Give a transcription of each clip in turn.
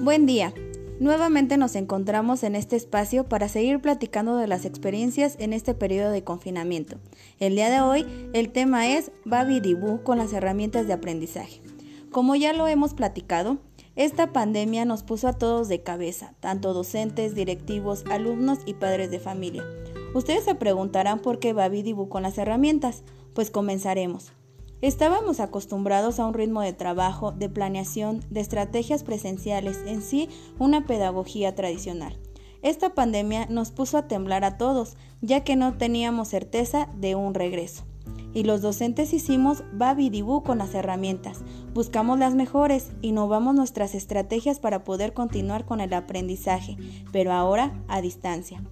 Buen día. Nuevamente nos encontramos en este espacio para seguir platicando de las experiencias en este periodo de confinamiento. El día de hoy el tema es Babidibú con las herramientas de aprendizaje. Como ya lo hemos platicado, esta pandemia nos puso a todos de cabeza, tanto docentes, directivos, alumnos y padres de familia. Ustedes se preguntarán por qué Babidibú con las herramientas. Pues comenzaremos. Estábamos acostumbrados a un ritmo de trabajo, de planeación, de estrategias presenciales, en sí una pedagogía tradicional. Esta pandemia nos puso a temblar a todos, ya que no teníamos certeza de un regreso. Y los docentes hicimos babidibú con las herramientas, buscamos las mejores, innovamos nuestras estrategias para poder continuar con el aprendizaje, pero ahora a distancia.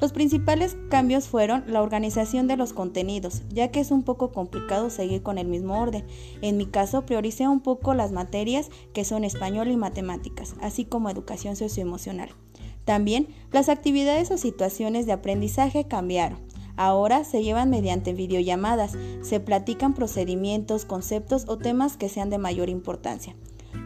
Los principales cambios fueron la organización de los contenidos, ya que es un poco complicado seguir con el mismo orden. En mi caso, prioricé un poco las materias que son español y matemáticas, así como educación socioemocional. También las actividades o situaciones de aprendizaje cambiaron. Ahora se llevan mediante videollamadas, se platican procedimientos, conceptos o temas que sean de mayor importancia.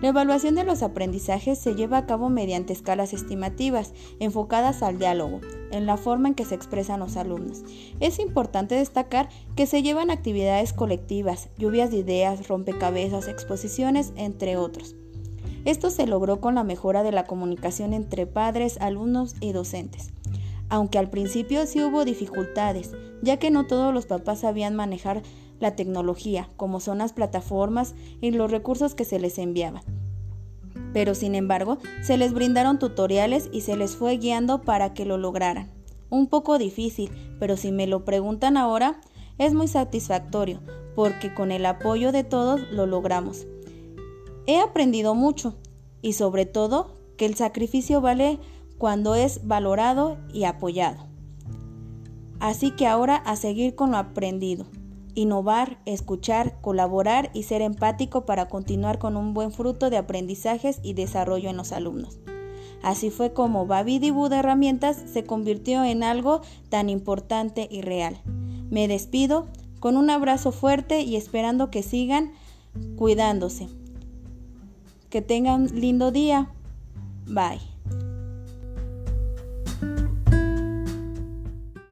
La evaluación de los aprendizajes se lleva a cabo mediante escalas estimativas, enfocadas al diálogo, en la forma en que se expresan los alumnos. Es importante destacar que se llevan actividades colectivas, lluvias de ideas, rompecabezas, exposiciones, entre otros. Esto se logró con la mejora de la comunicación entre padres, alumnos y docentes. Aunque al principio sí hubo dificultades, ya que no todos los papás sabían manejar la tecnología, como son las plataformas y los recursos que se les enviaban. Pero sin embargo, se les brindaron tutoriales y se les fue guiando para que lo lograran. Un poco difícil, pero si me lo preguntan ahora, es muy satisfactorio, porque con el apoyo de todos lo logramos. He aprendido mucho y sobre todo que el sacrificio vale cuando es valorado y apoyado. Así que ahora a seguir con lo aprendido innovar, escuchar, colaborar y ser empático para continuar con un buen fruto de aprendizajes y desarrollo en los alumnos. Así fue como Babi Dibu de Herramientas se convirtió en algo tan importante y real. Me despido con un abrazo fuerte y esperando que sigan cuidándose. Que tengan lindo día. Bye.